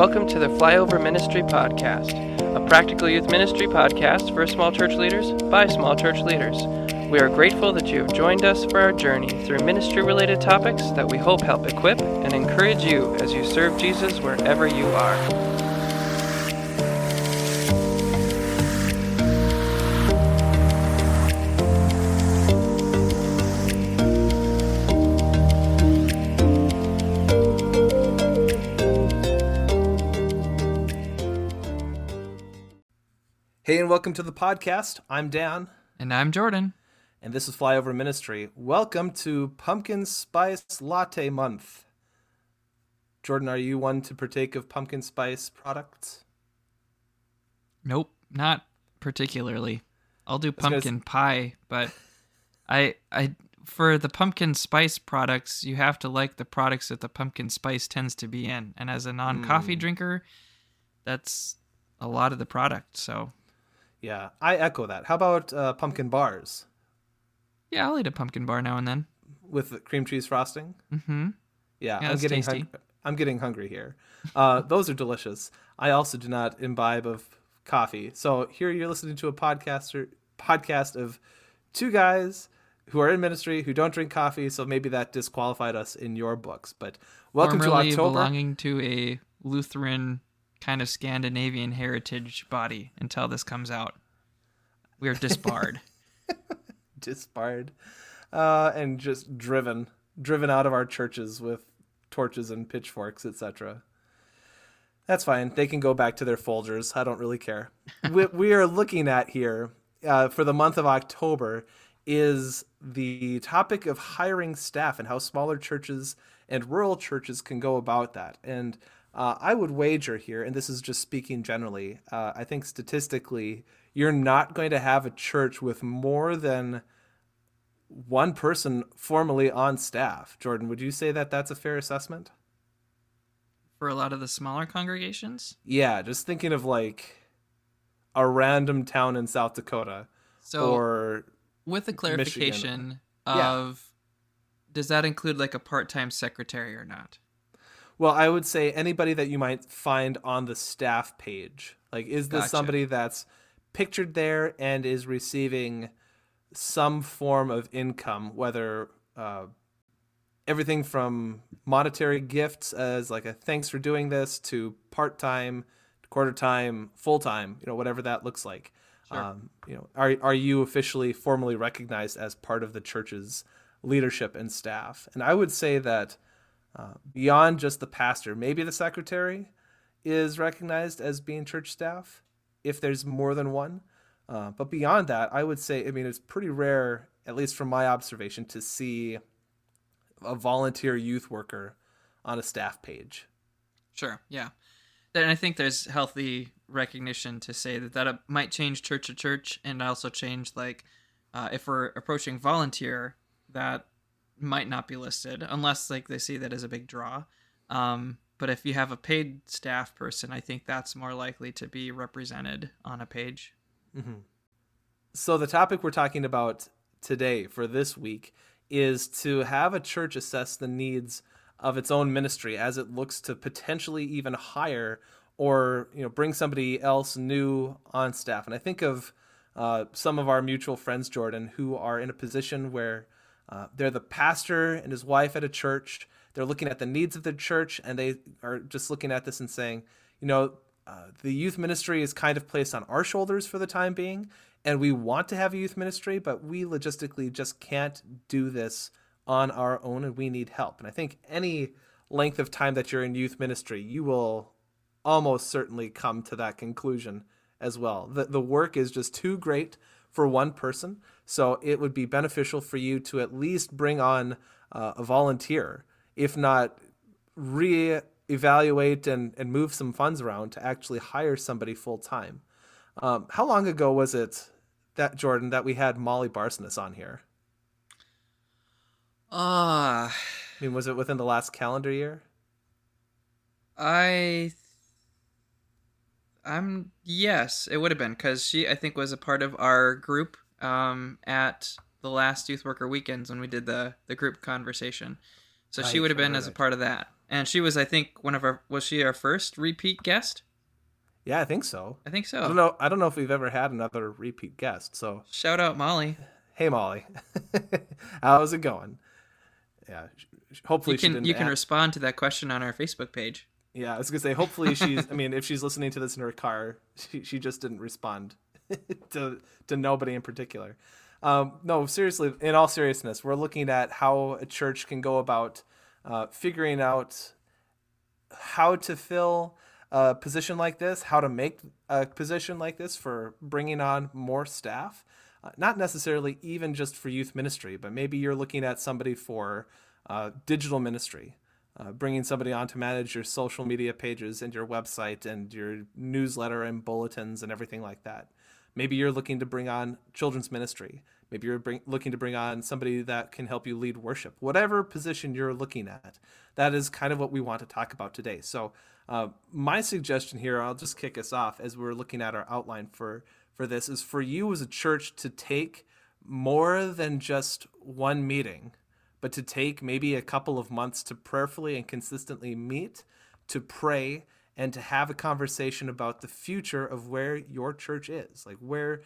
Welcome to the Flyover Ministry Podcast, a practical youth ministry podcast for small church leaders by small church leaders. We are grateful that you have joined us for our journey through ministry related topics that we hope help equip and encourage you as you serve Jesus wherever you are. Welcome to the podcast. I'm Dan. And I'm Jordan. And this is Flyover Ministry. Welcome to Pumpkin Spice Latte Month. Jordan, are you one to partake of pumpkin spice products? Nope, not particularly. I'll do pumpkin pie, but I I for the pumpkin spice products, you have to like the products that the pumpkin spice tends to be in. And as a non-coffee mm. drinker, that's a lot of the product. So yeah, I echo that. How about uh, pumpkin bars? Yeah, I'll eat a pumpkin bar now and then with cream cheese frosting. Mm-hmm. Yeah, yeah I'm getting hung- I'm getting hungry here. Uh, those are delicious. I also do not imbibe of coffee, so here you're listening to a podcaster podcast of two guys who are in ministry who don't drink coffee. So maybe that disqualified us in your books. But welcome Formerly to October. belonging to a Lutheran kind of Scandinavian heritage body until this comes out. We are disbarred. disbarred. Uh, and just driven. Driven out of our churches with torches and pitchforks, etc. That's fine. They can go back to their Folgers. I don't really care. what we, are looking at here uh, for the month of October is the topic of hiring staff and how smaller churches and rural churches can go about that. And uh, I would wager here, and this is just speaking generally, uh, I think statistically, you're not going to have a church with more than one person formally on staff. Jordan, would you say that that's a fair assessment? For a lot of the smaller congregations? Yeah, just thinking of like a random town in South Dakota. So, or with the clarification Michigan. of yeah. does that include like a part time secretary or not? Well, I would say anybody that you might find on the staff page. Like, is this gotcha. somebody that's pictured there and is receiving some form of income, whether uh, everything from monetary gifts as like a thanks for doing this to part time, quarter time, full time, you know, whatever that looks like. Sure. Um, you know, are are you officially formally recognized as part of the church's leadership and staff? And I would say that uh, beyond just the pastor. Maybe the secretary is recognized as being church staff if there's more than one. Uh, but beyond that, I would say, I mean, it's pretty rare, at least from my observation, to see a volunteer youth worker on a staff page. Sure, yeah. And I think there's healthy recognition to say that that uh, might change church to church and also change, like, uh, if we're approaching volunteer, that might not be listed unless like they see that as a big draw. Um, but if you have a paid staff person, I think that's more likely to be represented on a page. Mm-hmm. So the topic we're talking about today for this week is to have a church assess the needs of its own ministry as it looks to potentially even hire or you know bring somebody else new on staff. And I think of uh, some of our mutual friends, Jordan, who are in a position where uh, they're the pastor and his wife at a church. They're looking at the needs of the church, and they are just looking at this and saying, you know, uh, the youth ministry is kind of placed on our shoulders for the time being, and we want to have a youth ministry, but we logistically just can't do this on our own, and we need help. And I think any length of time that you're in youth ministry, you will almost certainly come to that conclusion as well. The, the work is just too great for one person. So it would be beneficial for you to at least bring on uh, a volunteer, if not re-evaluate and, and move some funds around to actually hire somebody full time. Um, how long ago was it that Jordan that we had Molly Barsonis on here? Ah, uh, I mean, was it within the last calendar year? I I'm yes, it would have been because she I think was a part of our group um, at the last youth worker weekends when we did the the group conversation. So right, she would have been right, as a part of that. and she was, I think, one of our was she our first repeat guest? Yeah, I think so. I think so. I don't know. I don't know if we've ever had another repeat guest. So Shout out Molly. hey, Molly, how's it going? Yeah, hopefully You she can you can respond to that question on our Facebook page. Yeah, I was gonna say hopefully she's. I mean, if she's listening to this in her car, she she just didn't respond to to nobody in particular. Um, no, seriously. In all seriousness, we're looking at how a church can go about uh, figuring out how to fill a position like this, how to make a position like this for bringing on more staff. Uh, not necessarily even just for youth ministry, but maybe you're looking at somebody for uh, digital ministry, uh, bringing somebody on to manage your social media pages and your website and your newsletter and bulletins and everything like that. Maybe you're looking to bring on children's ministry. Maybe you're bring, looking to bring on somebody that can help you lead worship. Whatever position you're looking at, that is kind of what we want to talk about today. So, uh, my suggestion here, I'll just kick us off as we're looking at our outline for for this, is for you as a church to take more than just one meeting, but to take maybe a couple of months to prayerfully and consistently meet, to pray, and to have a conversation about the future of where your church is. Like, where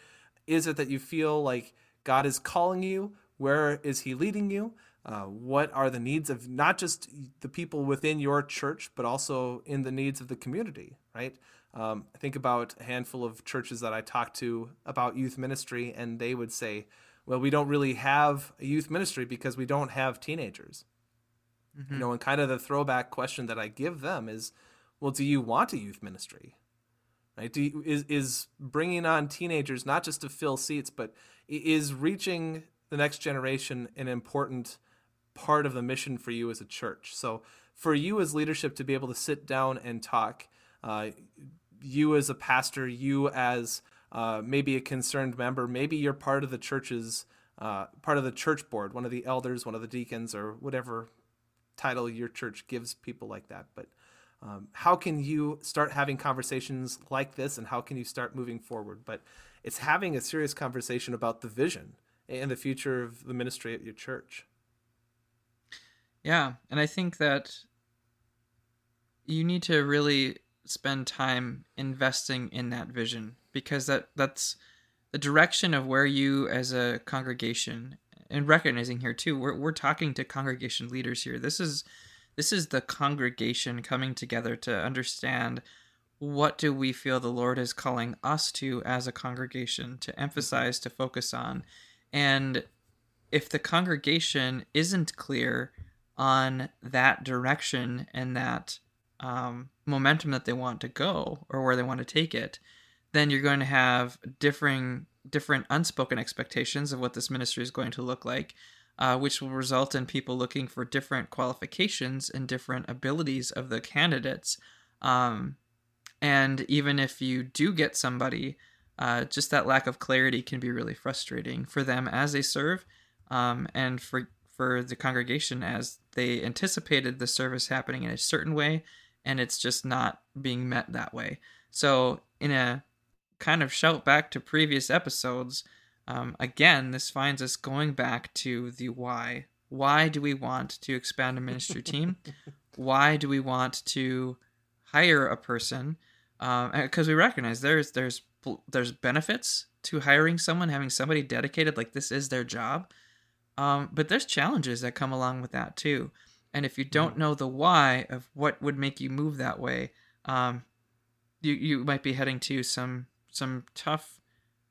is it that you feel like God is calling you? Where is He leading you? Uh, what are the needs of not just the people within your church, but also in the needs of the community, right? Um, I think about a handful of churches that I talked to about youth ministry, and they would say, well, we don't really have a youth ministry because we don't have teenagers. You know, and kind of the throwback question that I give them is, well, do you want a youth ministry? Right? Do you, is is bringing on teenagers not just to fill seats, but is reaching the next generation an important part of the mission for you as a church? So, for you as leadership to be able to sit down and talk, uh, you as a pastor, you as uh, maybe a concerned member, maybe you're part of the church's uh, part of the church board, one of the elders, one of the deacons, or whatever title your church gives people like that. But um, how can you start having conversations like this, and how can you start moving forward? But it's having a serious conversation about the vision and the future of the ministry at your church. Yeah, and I think that you need to really spend time investing in that vision because that that's the direction of where you as a congregation and recognizing here too we're, we're talking to congregation leaders here. This is this is the congregation coming together to understand what do we feel the lord is calling us to as a congregation to emphasize to focus on. And if the congregation isn't clear on that direction and that um, momentum that they want to go or where they want to take it, then you're going to have differing different unspoken expectations of what this ministry is going to look like, uh, which will result in people looking for different qualifications and different abilities of the candidates. Um, and even if you do get somebody, uh, just that lack of clarity can be really frustrating for them as they serve, um, and for for the congregation as they anticipated the service happening in a certain way, and it's just not being met that way. So, in a kind of shout back to previous episodes, um, again, this finds us going back to the why. Why do we want to expand a ministry team? Why do we want to hire a person? Because we recognize there's there's there's benefits to hiring someone, having somebody dedicated like this is their job. Um, but there's challenges that come along with that too. And if you don't know the why of what would make you move that way, um, you you might be heading to some some tough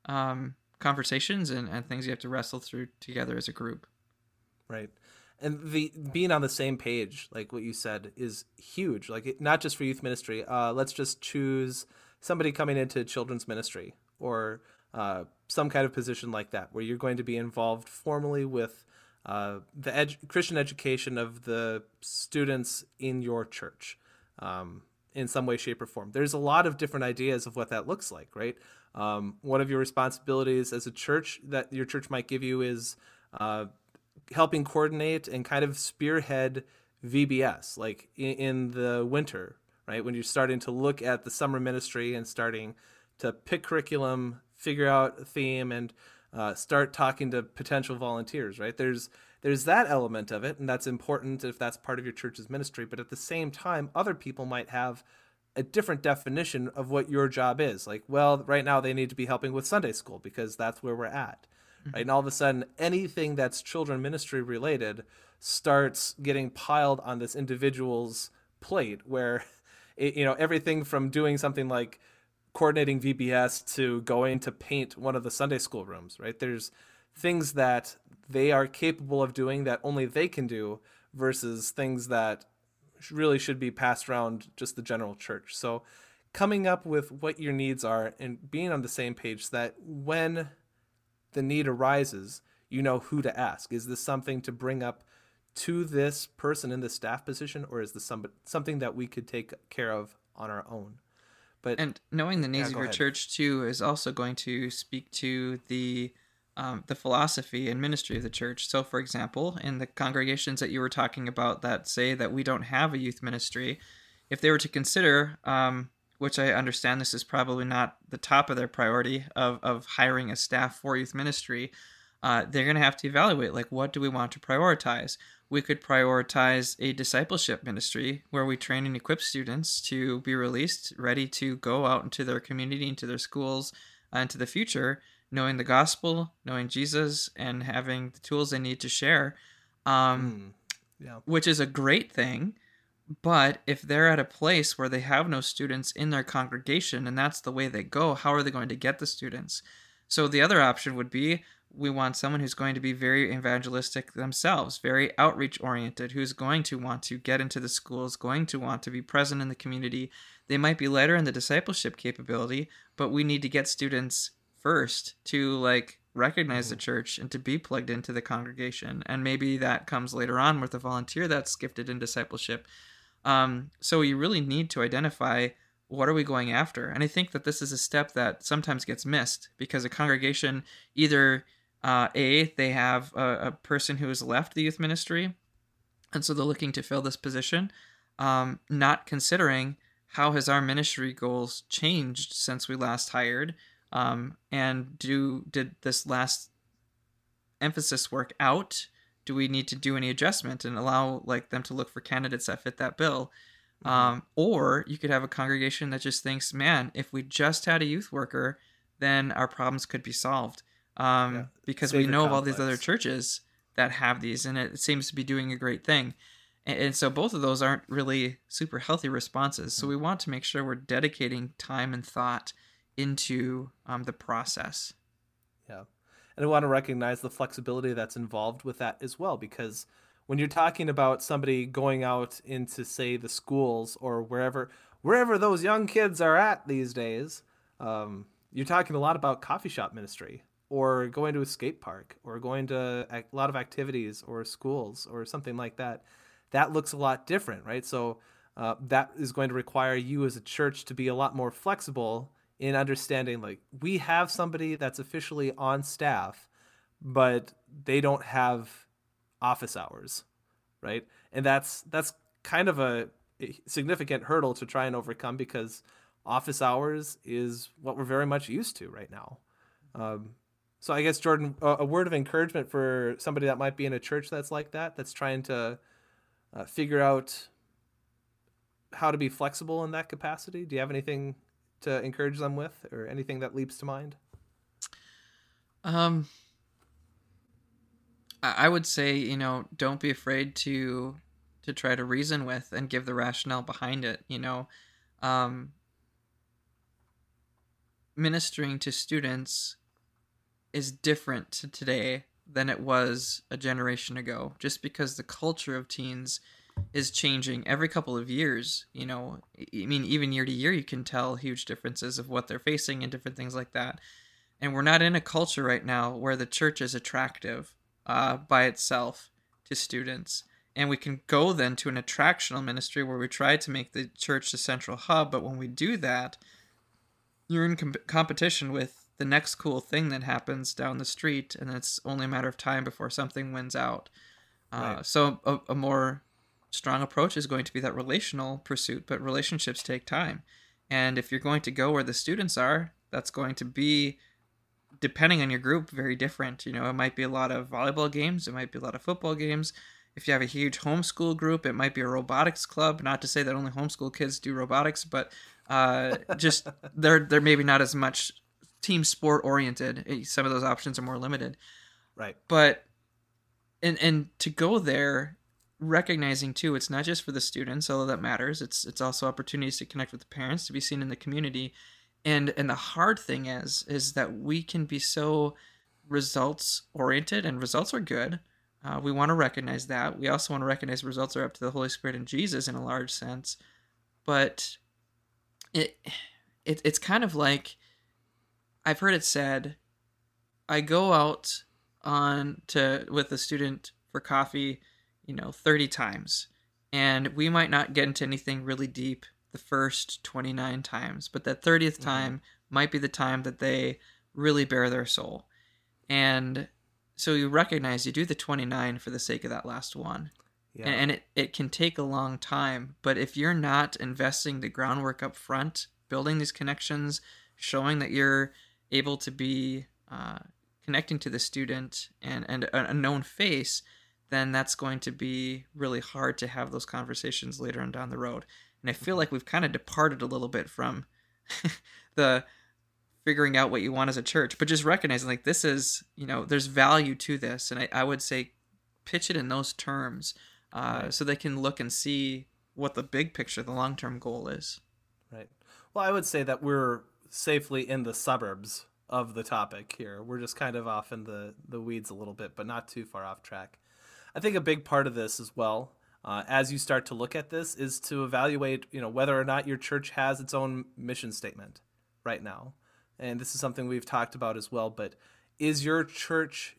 um, conversations and, and things you have to wrestle through together as a group. Right. And the being on the same page, like what you said, is huge. Like it, not just for youth ministry. Uh, let's just choose somebody coming into children's ministry or uh, some kind of position like that, where you're going to be involved formally with uh, the Christian education of the students in your church um, in some way, shape, or form. There's a lot of different ideas of what that looks like, right? Um, one of your responsibilities as a church that your church might give you is uh, helping coordinate and kind of spearhead VBS, like in, in the winter, right? When you're starting to look at the summer ministry and starting to pick curriculum, figure out a theme, and uh, start talking to potential volunteers, right? There's there's that element of it, and that's important if that's part of your church's ministry. But at the same time, other people might have a different definition of what your job is. Like, well, right now they need to be helping with Sunday school because that's where we're at. Mm-hmm. Right. And all of a sudden, anything that's children ministry related starts getting piled on this individual's plate where, it, you know, everything from doing something like coordinating VBS to going to paint one of the Sunday school rooms, right? There's things that they are capable of doing that only they can do versus things that really should be passed around just the general church. So coming up with what your needs are and being on the same page so that when the need arises, you know who to ask. Is this something to bring up to this person in the staff position or is this some, something that we could take care of on our own? But and knowing the needs yeah, of your ahead. church too is also going to speak to the um, the philosophy and ministry of the church. So, for example, in the congregations that you were talking about that say that we don't have a youth ministry, if they were to consider, um, which I understand this is probably not the top of their priority of, of hiring a staff for youth ministry, uh, they're going to have to evaluate like, what do we want to prioritize? We could prioritize a discipleship ministry where we train and equip students to be released, ready to go out into their community, into their schools, uh, into the future knowing the gospel, knowing Jesus, and having the tools they need to share, um, mm, yeah. which is a great thing. But if they're at a place where they have no students in their congregation and that's the way they go, how are they going to get the students? So the other option would be we want someone who's going to be very evangelistic themselves, very outreach oriented, who's going to want to get into the schools, going to want to be present in the community. They might be lighter in the discipleship capability, but we need to get students first to like recognize the mm-hmm. church and to be plugged into the congregation and maybe that comes later on with a volunteer that's gifted in discipleship um, so you really need to identify what are we going after and i think that this is a step that sometimes gets missed because a congregation either uh, a they have a, a, person who has left the youth ministry and so they're looking to fill this position um, not considering how has our ministry goals changed since we last hired um, and do did this last emphasis work out? Do we need to do any adjustment and allow like them to look for candidates that fit that bill? Mm-hmm. Um, or you could have a congregation that just thinks, man, if we just had a youth worker, then our problems could be solved. Um, yeah. Because we know of all these other churches that have these, and it seems to be doing a great thing. And, and so both of those aren't really super healthy responses. So mm-hmm. we want to make sure we're dedicating time and thought into um, the process. Yeah. And I want to recognize the flexibility that's involved with that as well, because when you're talking about somebody going out into, say, the schools or wherever, wherever those young kids are at these days, um, you're talking a lot about coffee shop ministry or going to a skate park or going to a lot of activities or schools or something like that. That looks a lot different, right? So uh, that is going to require you as a church to be a lot more flexible in understanding like we have somebody that's officially on staff but they don't have office hours right and that's that's kind of a significant hurdle to try and overcome because office hours is what we're very much used to right now um, so i guess jordan a, word of encouragement for somebody that might be in a church that's like that that's trying to uh, figure out how to be flexible in that capacity do you have anything to encourage them with, or anything that leaps to mind? Um, I would say you know don't be afraid to to try to reason with and give the rationale behind it. You know, um, ministering to students is different to today than it was a generation ago. Just because the culture of teens is changing every couple of years. You know, I mean, even year to year, you can tell huge differences of what they're facing and different things like that. And we're not in a culture right now where the church is attractive uh, by itself to students. And we can go then to an attractional ministry where we try to make the church the central hub. But when we do that, you're in competition with the next cool thing that happens down the street, and it's only a matter of time before something wins out. Uh, right. So a, a more strong approach is going to be that relational pursuit, but relationships take time. And if you're going to go where the students are, that's going to be depending on your group, very different. You know, it might be a lot of volleyball games, it might be a lot of football games. If you have a huge homeschool group, it might be a robotics club. Not to say that only homeschool kids do robotics, but uh, just they're they're maybe not as much team sport oriented. Eh, some of those options are more limited. Right. But and and to go there recognizing too it's not just for the students although that matters it's it's also opportunities to connect with the parents to be seen in the community and and the hard thing is is that we can be so results oriented and results are good uh, we want to recognize that we also want to recognize results are up to the holy spirit and jesus in a large sense but it, it it's kind of like i've heard it said i go out on to with a student for coffee you know 30 times and we might not get into anything really deep the first 29 times, but that 30th mm-hmm. time might be the time that they really bare their soul. And so you recognize you do the 29 for the sake of that last one. Yeah. And, and it, it can take a long time, but if you're not investing the groundwork up front, building these connections, showing that you're able to be uh, connecting to the student and, and a, a known face, then that's going to be really hard to have those conversations later on down the road and I feel like we've kind of departed a little bit from the figuring out what you want as a church, but just recognizing like this is, you know, there's value to this, and I, I would say pitch it in those terms, uh, right. so they can look and see what the big picture, the long term goal is. Right. Well, I would say that we're safely in the suburbs of the topic here. We're just kind of off in the the weeds a little bit, but not too far off track. I think a big part of this as well uh, as you start to look at this is to evaluate you know whether or not your church has its own mission statement right now and this is something we've talked about as well but is your church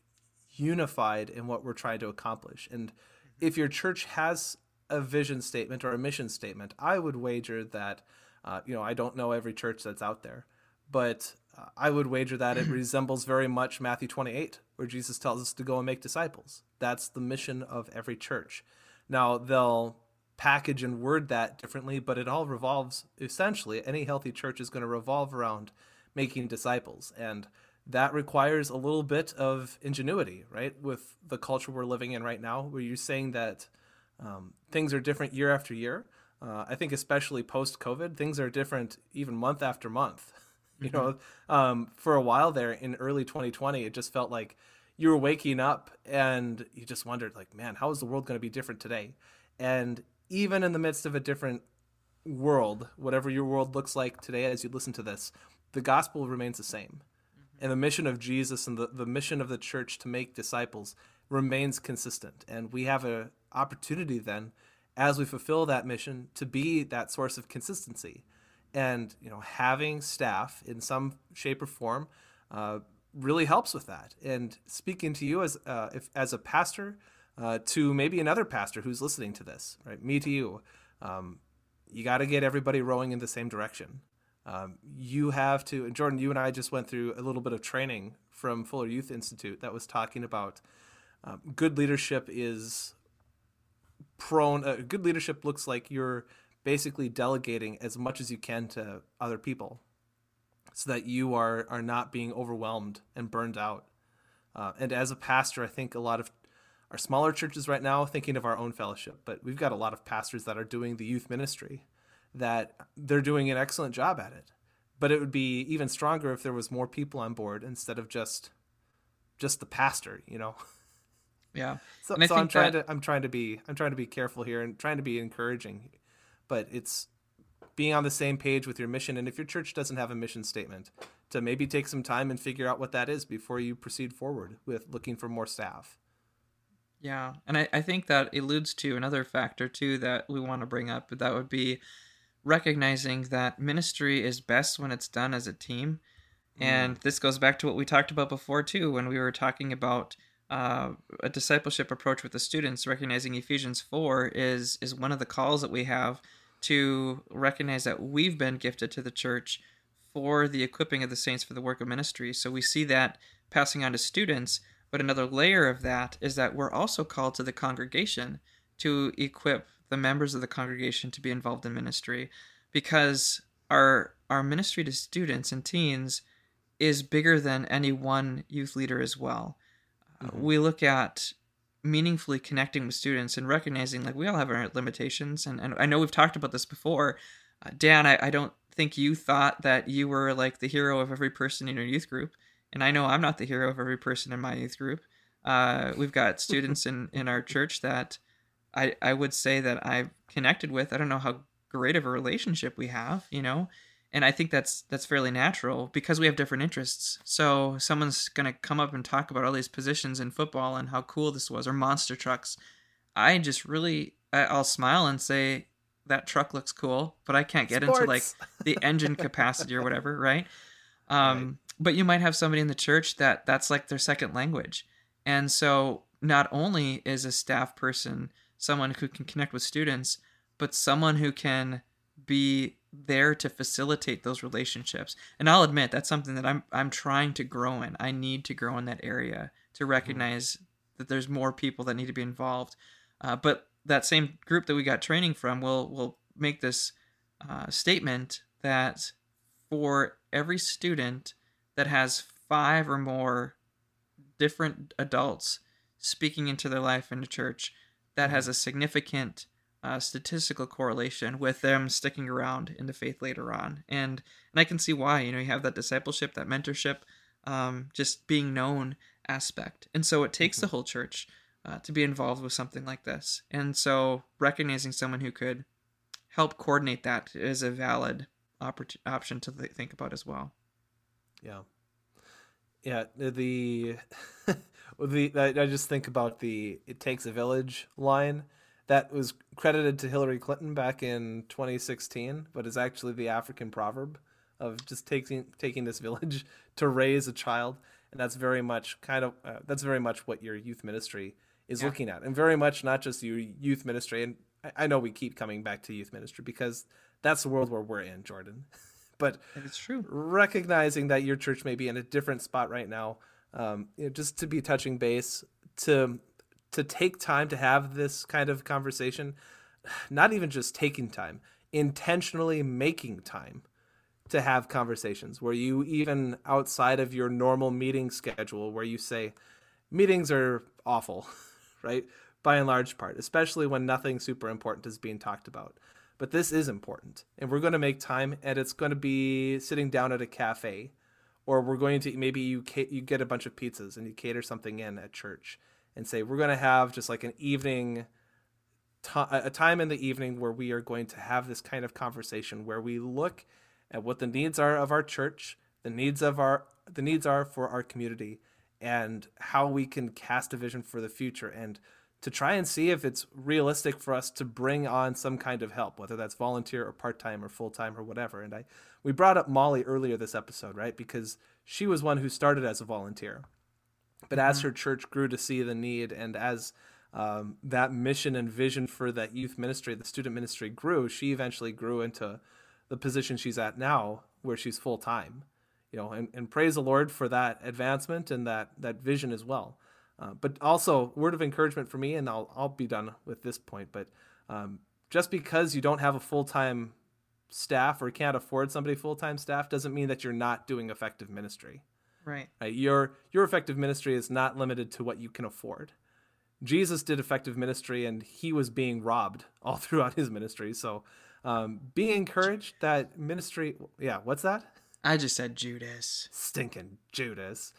unified in what we're trying to accomplish and if your church has a vision statement or a mission statement i would wager that uh, you know i don't know every church that's out there but i would wager that it resembles very much matthew 28 where jesus tells us to go and make disciples that's the mission of every church now they'll package and word that differently, but it all revolves essentially. Any healthy church is going to revolve around making disciples, and that requires a little bit of ingenuity, right? With the culture we're living in right now, where you're saying that um, things are different year after year. Uh, I think especially post COVID, things are different even month after month. Mm-hmm. You know, um, for a while there in early 2020, it just felt like you were waking up and you just wondered like man how is the world going to be different today and even in the midst of a different world whatever your world looks like today as you listen to this the gospel remains the same mm-hmm. and the mission of jesus and the, the mission of the church to make disciples remains consistent and we have an opportunity then as we fulfill that mission to be that source of consistency and you know having staff in some shape or form uh, really helps with that. And speaking to you as uh, if, as a pastor, uh, to maybe another pastor who's listening to this, right? Me to you, um, you got to get everybody rowing in the same direction. Um, you have to, and Jordan, you and I just went through a little bit of training from Fuller Youth Institute that was talking about um, good leadership is prone. Uh, good leadership looks like you're basically delegating as much as you can to other people so that you are are not being overwhelmed and burned out. Uh, and as a pastor, I think a lot of our smaller churches right now, thinking of our own fellowship, but we've got a lot of pastors that are doing the youth ministry, that they're doing an excellent job at it. But it would be even stronger if there was more people on board instead of just just the pastor, you know. Yeah. So, so I'm trying that... to I'm trying to be I'm trying to be careful here and trying to be encouraging, but it's being on the same page with your mission. And if your church doesn't have a mission statement, to maybe take some time and figure out what that is before you proceed forward with looking for more staff. Yeah. And I, I think that alludes to another factor, too, that we want to bring up. That would be recognizing that ministry is best when it's done as a team. Mm. And this goes back to what we talked about before, too, when we were talking about uh, a discipleship approach with the students, recognizing Ephesians 4 is, is one of the calls that we have to recognize that we've been gifted to the church for the equipping of the saints for the work of ministry. So we see that passing on to students, but another layer of that is that we're also called to the congregation to equip the members of the congregation to be involved in ministry because our our ministry to students and teens is bigger than any one youth leader as well. Uh, we look at meaningfully connecting with students and recognizing like we all have our limitations and, and i know we've talked about this before. Uh, dan I, I don't think you thought that you were like the hero of every person in your youth group and i know i'm not the hero of every person in my youth group. Uh, we've got students in, in our church that I, I would say that i've connected with. I don't know how great of a relationship we have you know and I think that's that's fairly natural because we have different interests. So someone's gonna come up and talk about all these positions in football and how cool this was, or monster trucks. I just really I'll smile and say that truck looks cool, but I can't get Sports. into like the engine capacity or whatever, right? Um, right. But you might have somebody in the church that that's like their second language, and so not only is a staff person someone who can connect with students, but someone who can be there to facilitate those relationships. And I'll admit that's something that I'm I'm trying to grow in. I need to grow in that area to mm-hmm. recognize mm-hmm. that there's more people that need to be involved. Uh, but that same group that we got training from will will make this uh, statement that for every student that has five or more different adults speaking into their life in the church, that has mm-hmm. a significant uh, statistical correlation with them sticking around in the faith later on, and and I can see why. You know, you have that discipleship, that mentorship, um, just being known aspect, and so it takes mm-hmm. the whole church uh, to be involved with something like this. And so recognizing someone who could help coordinate that is a valid oppor- option to th- think about as well. Yeah. Yeah, the the I just think about the "it takes a village" line that was credited to Hillary Clinton back in 2016, but is actually the African proverb of just taking taking this village to raise a child, and that's very much kind of uh, that's very much what your youth ministry is yeah. looking at, and very much not just your youth ministry. And I, I know we keep coming back to youth ministry because that's the world where we're in, Jordan. but it's true. Recognizing that your church may be in a different spot right now, um, you know, just to be touching base to to take time to have this kind of conversation, not even just taking time, intentionally making time to have conversations where you even outside of your normal meeting schedule where you say meetings are awful, right? By and large part, especially when nothing super important is being talked about. But this is important, and we're going to make time, and it's going to be sitting down at a cafe, or we're going to maybe you you get a bunch of pizzas and you cater something in at church, and say we're going to have just like an evening a time in the evening where we are going to have this kind of conversation where we look at what the needs are of our church, the needs of our the needs are for our community and how we can cast a vision for the future and to try and see if it's realistic for us to bring on some kind of help, whether that's volunteer or part-time or full-time or whatever. And I we brought up Molly earlier this episode, right? Because she was one who started as a volunteer but mm-hmm. as her church grew to see the need, and as um, that mission and vision for that youth ministry, the student ministry grew, she eventually grew into the position she's at now, where she's full time. You know, and, and praise the Lord for that advancement and that that vision as well. Uh, but also, word of encouragement for me, and I'll I'll be done with this point. But um, just because you don't have a full time staff or can't afford somebody full time staff doesn't mean that you're not doing effective ministry. Right. right. Your your effective ministry is not limited to what you can afford. Jesus did effective ministry, and he was being robbed all throughout his ministry. So, um, be encouraged that ministry. Yeah, what's that? I just said Judas. Stinking Judas.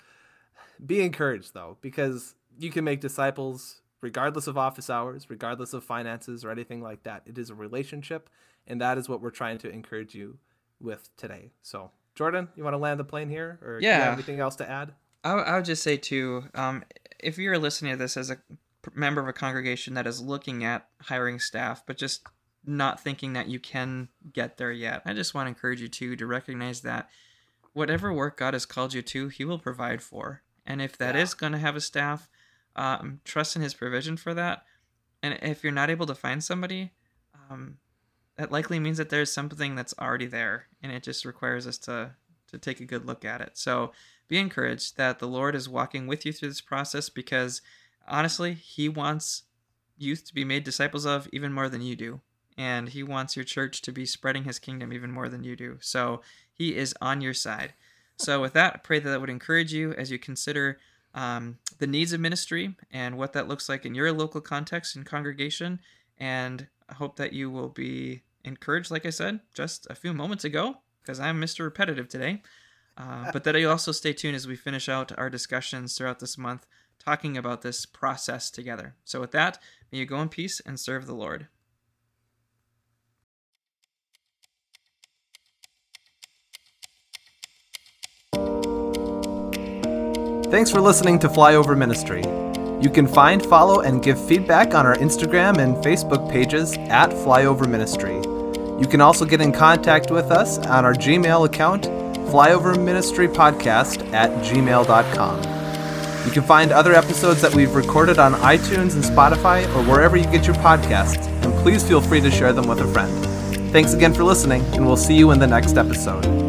Be encouraged though, because you can make disciples regardless of office hours, regardless of finances or anything like that. It is a relationship, and that is what we're trying to encourage you with today. So Jordan, you want to land the plane here, or yeah. anything else to add? I, I would just say too, um, if you're listening to this as a member of a congregation that is looking at hiring staff, but just not thinking that you can get there yet, I just want to encourage you to to recognize that whatever work God has called you to, He will provide for. And if that yeah. is going to have a staff, um, trust in His provision for that. And if you're not able to find somebody, um, that likely means that there's something that's already there and it just requires us to to take a good look at it. So be encouraged that the lord is walking with you through this process because honestly he wants youth to be made disciples of even more than you do. And he wants your church to be spreading his kingdom even more than you do. So he is on your side. So, with that, I pray that that would encourage you as you consider um, the needs of ministry and what that looks like in your local context and congregation. And I hope that you will be encouraged, like I said just a few moments ago, because I'm Mr. Repetitive today. Uh, but that you also stay tuned as we finish out our discussions throughout this month, talking about this process together. So, with that, may you go in peace and serve the Lord. Thanks for listening to Flyover Ministry. You can find, follow, and give feedback on our Instagram and Facebook pages at Flyover Ministry. You can also get in contact with us on our Gmail account, flyoverministrypodcast at gmail.com. You can find other episodes that we've recorded on iTunes and Spotify or wherever you get your podcasts, and please feel free to share them with a friend. Thanks again for listening, and we'll see you in the next episode.